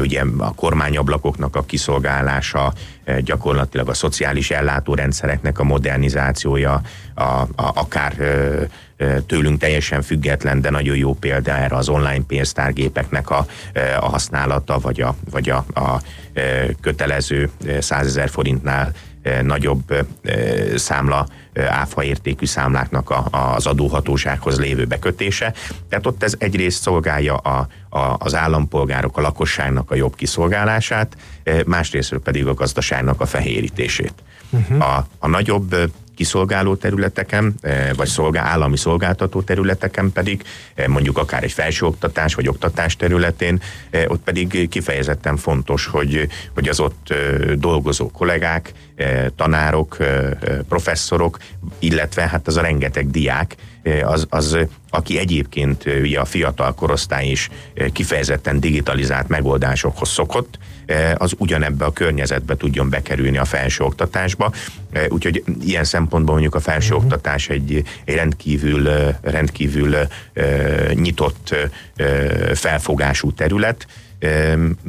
Ugye a kormányablakoknak a kiszolgálása, gyakorlatilag a szociális ellátórendszereknek a modernizációja, a, a, akár tőlünk teljesen független, de nagyon jó példa erre az online pénztárgépeknek a, a használata, vagy a, vagy a, a kötelező 100 ezer forintnál nagyobb számla, áfa értékű számláknak a, az adóhatósághoz lévő bekötése. Tehát ott ez egyrészt szolgálja a, a, az állampolgárok, a lakosságnak a jobb kiszolgálását, másrészt pedig a gazdaságnak a fehérítését. Uh-huh. A, a nagyobb kiszolgáló területeken, eh, vagy szolgál, állami szolgáltató területeken pedig, eh, mondjuk akár egy felsőoktatás vagy oktatás területén, eh, ott pedig kifejezetten fontos, hogy, hogy az ott dolgozó kollégák, tanárok, professzorok, illetve hát az a rengeteg diák, az, az aki egyébként ugye a fiatal korosztály is kifejezetten digitalizált megoldásokhoz szokott, az ugyanebbe a környezetbe tudjon bekerülni a felsőoktatásba. Úgyhogy ilyen szempontból mondjuk a felsőoktatás egy, egy rendkívül, rendkívül nyitott felfogású terület,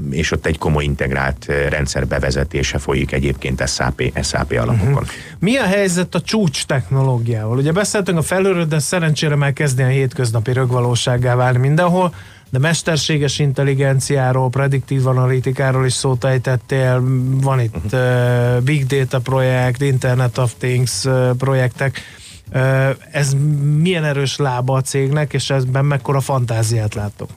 és ott egy komoly integrált rendszer bevezetése folyik egyébként SAP, SAP alapokon. Uh-huh. Mi a helyzet a csúcs technológiával? Ugye beszéltünk a felőről, de szerencsére már kezdi a hétköznapi rögvalósággá válni mindenhol, de mesterséges intelligenciáról, prediktív analitikáról is szót ejtettél, van itt uh-huh. uh, Big Data projekt, Internet of Things uh, projektek, uh, ez milyen erős lába a cégnek, és ezben mekkora fantáziát látok?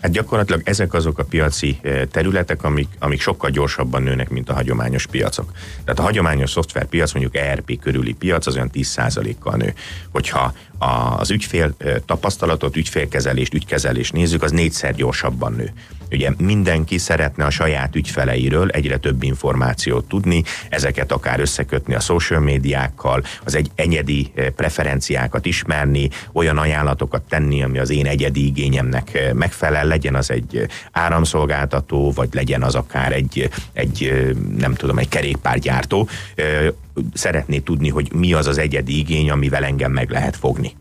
Hát gyakorlatilag ezek azok a piaci eh, területek, amik, amik sokkal gyorsabban nőnek, mint a hagyományos piacok. Tehát a hagyományos szoftverpiac, mondjuk ERP körüli piac, az olyan 10%-kal nő. Hogyha az ügyfél eh, tapasztalatot, ügyfélkezelést, ügykezelést nézzük, az négyszer gyorsabban nő. Ugye mindenki szeretne a saját ügyfeleiről egyre több információt tudni, ezeket akár összekötni a social médiákkal, az egy egyedi eh, preferenciákat ismerni, olyan ajánlatokat tenni, ami az én egyedi igényemnek megfelel, legyen az egy áramszolgáltató, vagy legyen az akár egy, egy nem tudom, egy kerékpárgyártó, szeretné tudni, hogy mi az az egyedi igény, amivel engem meg lehet fogni.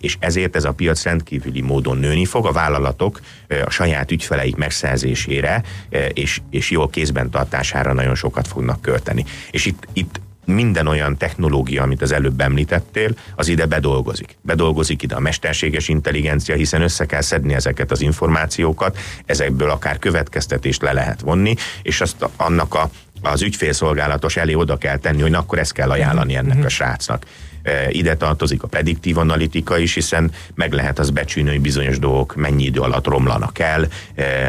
És ezért ez a piac rendkívüli módon nőni fog. A vállalatok a saját ügyfeleik megszerzésére és, és jó kézben tartására nagyon sokat fognak költeni. És itt, itt minden olyan technológia, amit az előbb említettél, az ide bedolgozik. Bedolgozik ide a mesterséges intelligencia, hiszen össze kell szedni ezeket az információkat, ezekből akár következtetést le lehet vonni, és azt annak a az ügyfélszolgálatos elé oda kell tenni, hogy na, akkor ezt kell ajánlani ennek a srácnak. Ide tartozik a prediktív analitika is, hiszen meg lehet az becsülni, hogy bizonyos dolgok mennyi idő alatt romlanak el,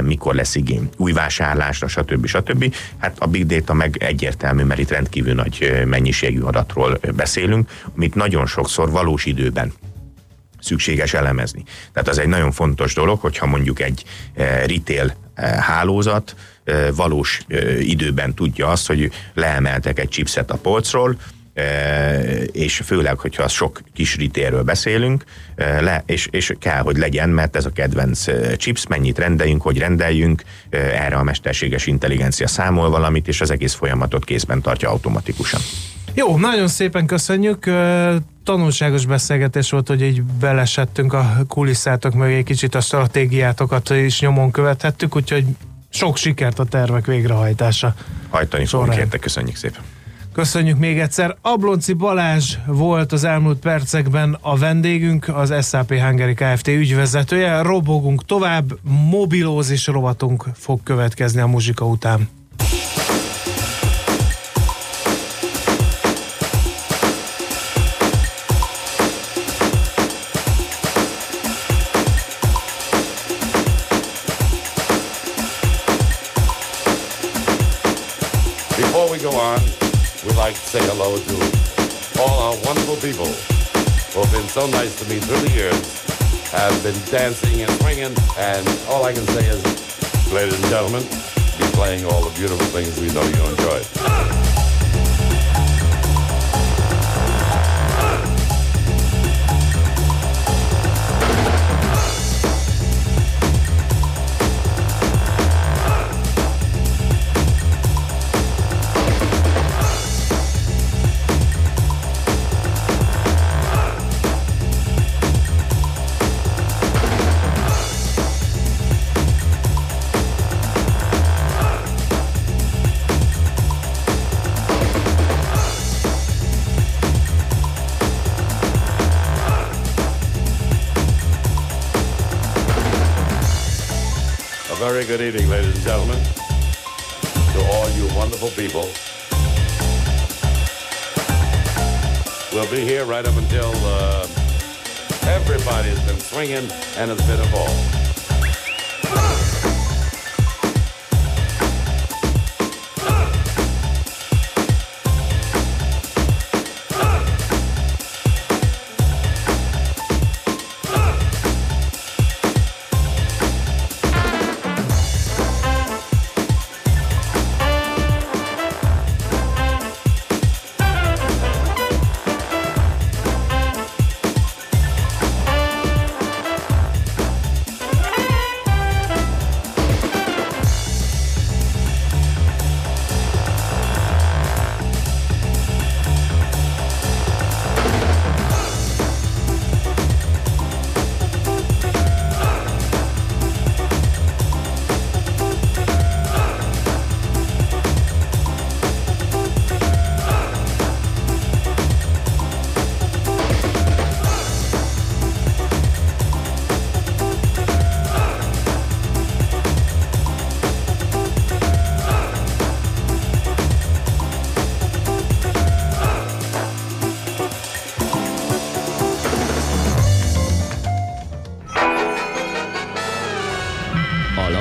mikor lesz igény új vásárlásra, stb. stb. Hát a big data meg egyértelmű, mert itt rendkívül nagy mennyiségű adatról beszélünk, amit nagyon sokszor valós időben szükséges elemezni. Tehát az egy nagyon fontos dolog, hogyha mondjuk egy retail hálózat valós időben tudja azt, hogy leemeltek egy chipset a polcról, és főleg, hogyha sok kis ritéről beszélünk, le, és, és kell, hogy legyen, mert ez a kedvenc chips, mennyit rendeljünk, hogy rendeljünk, erre a mesterséges intelligencia számol valamit, és az egész folyamatot kézben tartja automatikusan. Jó, nagyon szépen köszönjük. Tanulságos beszélgetés volt, hogy így belesettünk a kulisszátok mögé, kicsit a stratégiátokat is nyomon követhettük, úgyhogy sok sikert a tervek végrehajtása. Hajtani fogunk érte, köszönjük szépen. Köszönjük még egyszer. Ablonci Balázs volt az elmúlt percekben a vendégünk, az SAP Hungary Kft. ügyvezetője. Robogunk tovább, mobilózis rovatunk fog következni a muzsika után. Say hello to all our wonderful people who have been so nice to me through the years, have been dancing and swinging, and all I can say is, ladies and gentlemen, be playing all the beautiful things we know you enjoy. Good evening, ladies and gentlemen, to all you wonderful people. We'll be here right up until uh, everybody's been swinging and it's been a ball.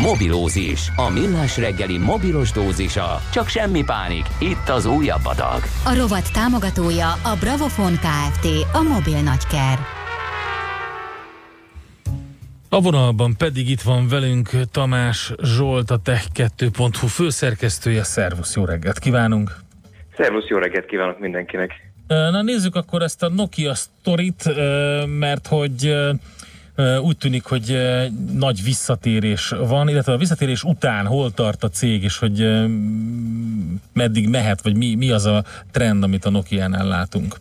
Mobilózis, a millás reggeli mobilos dózisa. Csak semmi pánik, itt az újabb adag. A rovat támogatója a Bravofon Kft. A mobil nagyker. A vonalban pedig itt van velünk Tamás Zsolt, a Tech2.hu főszerkesztője. Szervusz, jó reggelt kívánunk! Szervusz, jó reggelt kívánok mindenkinek! Na nézzük akkor ezt a Nokia sztorit, mert hogy úgy tűnik, hogy nagy visszatérés van, illetve a visszatérés után hol tart a cég, és hogy meddig mehet, vagy mi, mi az a trend, amit a Nokia-nál látunk?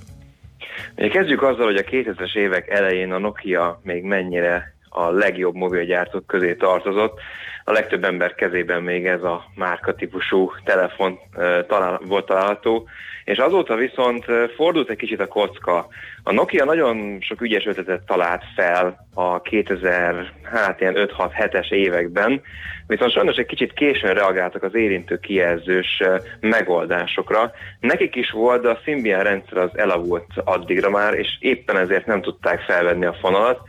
Kezdjük azzal, hogy a 2000-es évek elején a Nokia még mennyire a legjobb mobilgyártók közé tartozott. A legtöbb ember kezében még ez a márka típusú telefon talál, volt található, és azóta viszont fordult egy kicsit a kocka. A Nokia nagyon sok ügyes ötletet talált fel a 2000, hát ilyen 5-6-7-es években, viszont sajnos egy kicsit későn reagáltak az érintő kijelzős megoldásokra. Nekik is volt, de a Symbian rendszer az elavult addigra már, és éppen ezért nem tudták felvenni a fonalat.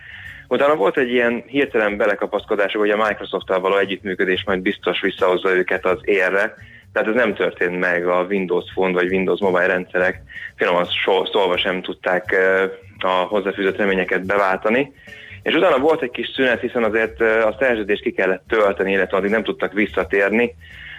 Utána volt egy ilyen hirtelen belekapaszkodás, hogy a Microsoft-tal való együttműködés majd biztos visszahozza őket az érre, tehát ez nem történt meg, a Windows Phone vagy Windows mobile rendszerek finoman szólva sem tudták a hozzáfűzött reményeket beváltani. És utána volt egy kis szünet, hiszen azért a szerződést ki kellett tölteni, illetve addig nem tudtak visszatérni.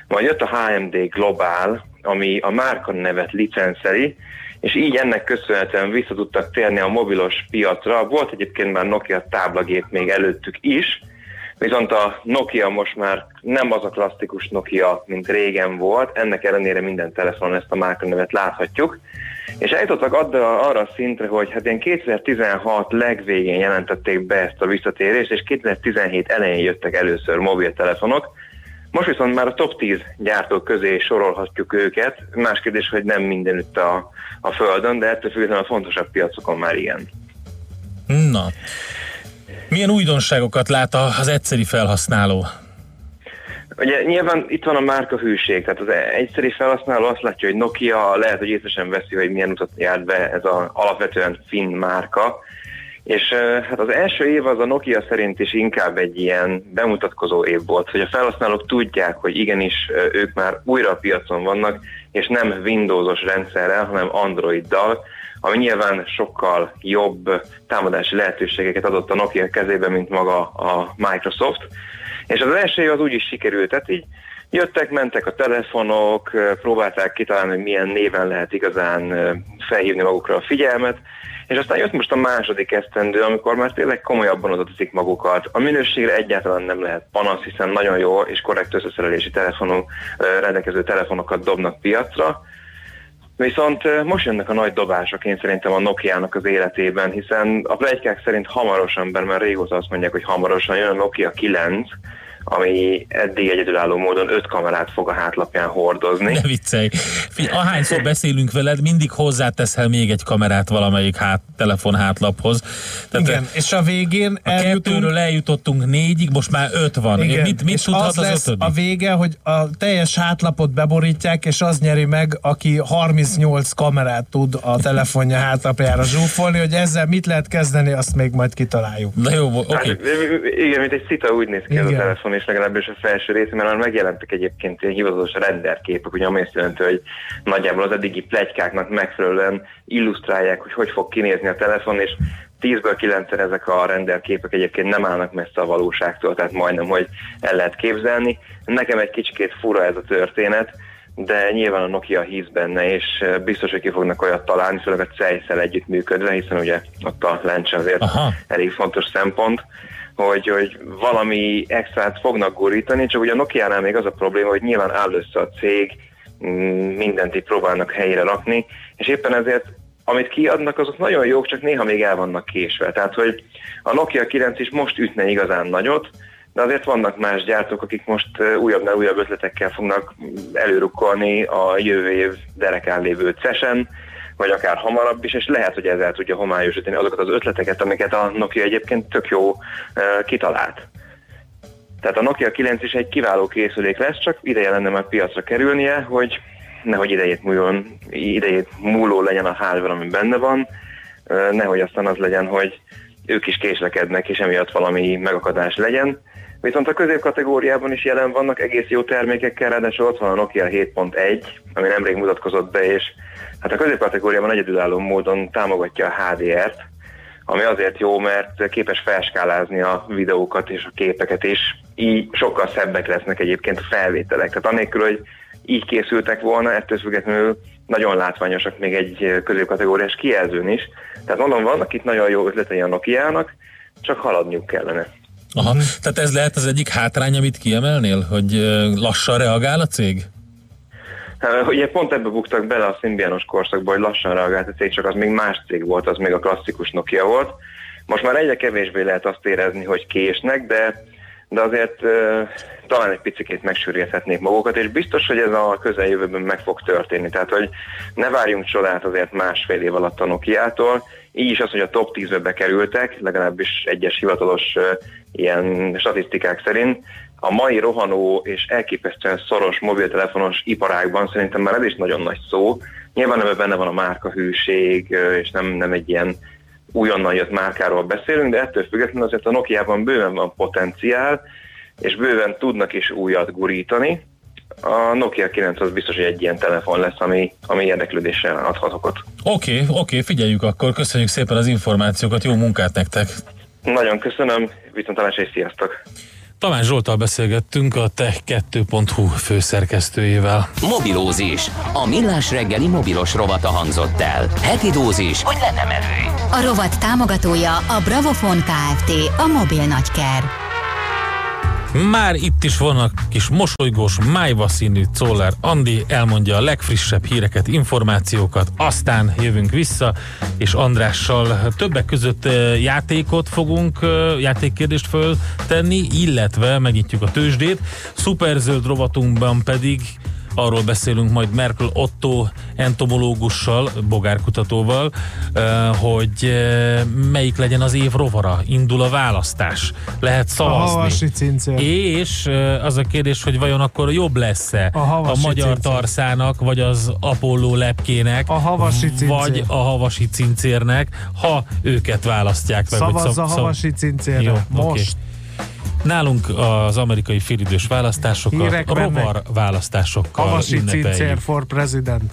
Majd jött a HMD Global, ami a márka nevet licenszeli, és így ennek köszönhetően vissza tudtak térni a mobilos piacra. Volt egyébként már Nokia táblagép még előttük is, Viszont a Nokia most már nem az a klasszikus Nokia, mint régen volt, ennek ellenére minden telefonon ezt a márkanevet láthatjuk. És eljutottak arra a szintre, hogy hát ilyen 2016 legvégén jelentették be ezt a visszatérést, és 2017 elején jöttek először mobiltelefonok. Most viszont már a top 10 gyártók közé sorolhatjuk őket. Más kérdés, hogy nem mindenütt a, a Földön, de ettől függetlenül a fontosabb piacokon már igen. Na, milyen újdonságokat lát az egyszeri felhasználó? Ugye nyilván itt van a márka hűség, tehát az egyszeri felhasználó azt látja, hogy Nokia lehet, hogy észre sem veszi, hogy milyen utat járt be ez az alapvetően finn márka, és hát az első év az a Nokia szerint is inkább egy ilyen bemutatkozó év volt, hogy a felhasználók tudják, hogy igenis ők már újra a piacon vannak, és nem Windowsos rendszerrel, hanem Androiddal, ami nyilván sokkal jobb támadási lehetőségeket adott a Nokia kezébe, mint maga a Microsoft. És az első az úgy is sikerült, tehát így jöttek, mentek a telefonok, próbálták kitalálni, hogy milyen néven lehet igazán felhívni magukra a figyelmet, és aztán jött most a második esztendő, amikor már tényleg komolyabban odataszik magukat. A minőségre egyáltalán nem lehet panasz, hiszen nagyon jó és korrekt összeszerelési telefonok, rendelkező telefonokat dobnak piacra, Viszont most jönnek a nagy dobások én szerintem a Nokia-nak az életében, hiszen a plegykák szerint hamarosan, bár már régóta azt mondják, hogy hamarosan jön a Nokia 9, ami eddig egyedülálló módon öt kamerát fog a hátlapján hordozni. Ne viccelj! Ahányszor beszélünk veled, mindig hozzáteszel még egy kamerát valamelyik hát, telefon hátlaphoz. Tehát Igen, és a végén a eljutunk... kettőről eljutottunk négyig, most már öt van. Igen, mit, mit és tudhat az, az lesz ötödik? a vége, hogy a teljes hátlapot beborítják, és az nyeri meg, aki 38 kamerát tud a telefonja hátlapjára zsúfolni, hogy ezzel mit lehet kezdeni, azt még majd kitaláljuk. Na jó, oké. Okay. Hát, igen, mint egy szita úgy néz ki Igen. ez a telefon és legalábbis a felső része, mert már megjelentek egyébként ilyen hivatalos renderképek, ugye ami azt jelenti, hogy nagyjából az eddigi plegykáknak megfelelően illusztrálják, hogy hogy fog kinézni a telefon, és 10-ből 9 ezek a renderképek egyébként nem állnak messze a valóságtól, tehát majdnem, hogy el lehet képzelni. Nekem egy kicsikét fura ez a történet, de nyilván a Nokia hisz benne, és biztos, hogy ki fognak olyat találni, főleg a Cejszel együttműködve, hiszen ugye ott a lencse azért Aha. elég fontos szempont hogy, hogy valami extrát fognak gurítani, csak ugye a Nokia-nál még az a probléma, hogy nyilván áll össze a cég, mm, mindent így próbálnak helyre rakni, és éppen ezért amit kiadnak, azok nagyon jók, csak néha még el vannak késve. Tehát, hogy a Nokia 9 is most ütne igazán nagyot, de azért vannak más gyártók, akik most újabbnál újabb ötletekkel fognak előrukkolni a jövő év derekán lévő CES-en, vagy akár hamarabb is, és lehet, hogy ezzel tudja homályosítani azokat az ötleteket, amiket a Nokia egyébként tök jó kitalált. Tehát a Nokia 9 is egy kiváló készülék lesz, csak ideje lenne már piacra kerülnie, hogy nehogy idejét múljon, idejét múló legyen a hardware, ami benne van, nehogy aztán az legyen, hogy ők is késlekednek, és emiatt valami megakadás legyen. Viszont a középkategóriában is jelen vannak egész jó termékekkel, ráadásul ott van a Nokia 7.1, ami nemrég mutatkozott be, és Hát a középkategóriában egyedülálló módon támogatja a HDR-t, ami azért jó, mert képes felskálázni a videókat és a képeket is, így sokkal szebbek lesznek egyébként a felvételek. Tehát anélkül, hogy így készültek volna, ettől függetlenül nagyon látványosak még egy középkategóriás kijelzőn is. Tehát mondom, vannak itt nagyon jó ötletei a Nokia-nak, csak haladniuk kellene. Aha, tehát ez lehet az egyik hátrány, amit kiemelnél, hogy lassan reagál a cég? Ugye pont ebbe buktak bele a szimbiános korszakba, hogy lassan reagált a cég, csak az még más cég volt, az még a klasszikus Nokia volt. Most már egyre kevésbé lehet azt érezni, hogy késnek, de, de azért talán egy picit megsűríthetnék magukat, és biztos, hogy ez a közeljövőben meg fog történni. Tehát, hogy ne várjunk csodát azért másfél év alatt a Nokia-tól, így is az, hogy a top 10-be bekerültek, legalábbis egyes hivatalos ilyen statisztikák szerint, a mai rohanó és elképesztően szoros mobiltelefonos iparágban szerintem már ez is nagyon nagy szó. Nyilván nem benne van a márkahűség, és nem, nem egy ilyen újonnan jött márkáról beszélünk, de ettől függetlenül azért a Nokia-ban bőven van potenciál, és bőven tudnak is újat gurítani. A Nokia 9 az biztos, hogy egy ilyen telefon lesz, ami, ami érdeklődéssel adhat okot. Oké, okay, oké, okay, figyeljük akkor, köszönjük szépen az információkat, jó munkát nektek! Nagyon köszönöm, viszontlátásra és sziasztok! Tamás Zsoltal beszélgettünk a Tech2.hu főszerkesztőjével. Mobilózis. A millás reggeli mobilos rovata hangzott el. Heti dózis, hogy lenne merő. A rovat támogatója a Bravofon Kft. A mobil nagyker. Már itt is vannak kis mosolygós, májva színű Czoller Andi, elmondja a legfrissebb híreket, információkat, aztán jövünk vissza, és Andrással többek között játékot fogunk, játékkérdést föltenni, illetve megnyitjuk a tőzsdét. Szuperzöld rovatunkban pedig arról beszélünk majd Merkel Otto entomológussal, bogárkutatóval, hogy melyik legyen az év rovara. Indul a választás. Lehet szavazni. A És az a kérdés, hogy vajon akkor jobb lesz-e a, a magyar cincér. tarszának, vagy az Apollo lepkének, a havasi vagy a havasi cincérnek, ha őket választják meg. Szavazz szav- a havasi cincérre. Jó, Most. Okay. Nálunk az amerikai félidős választásokat, Hírek rovar választásokkal Havasi Cincér for President.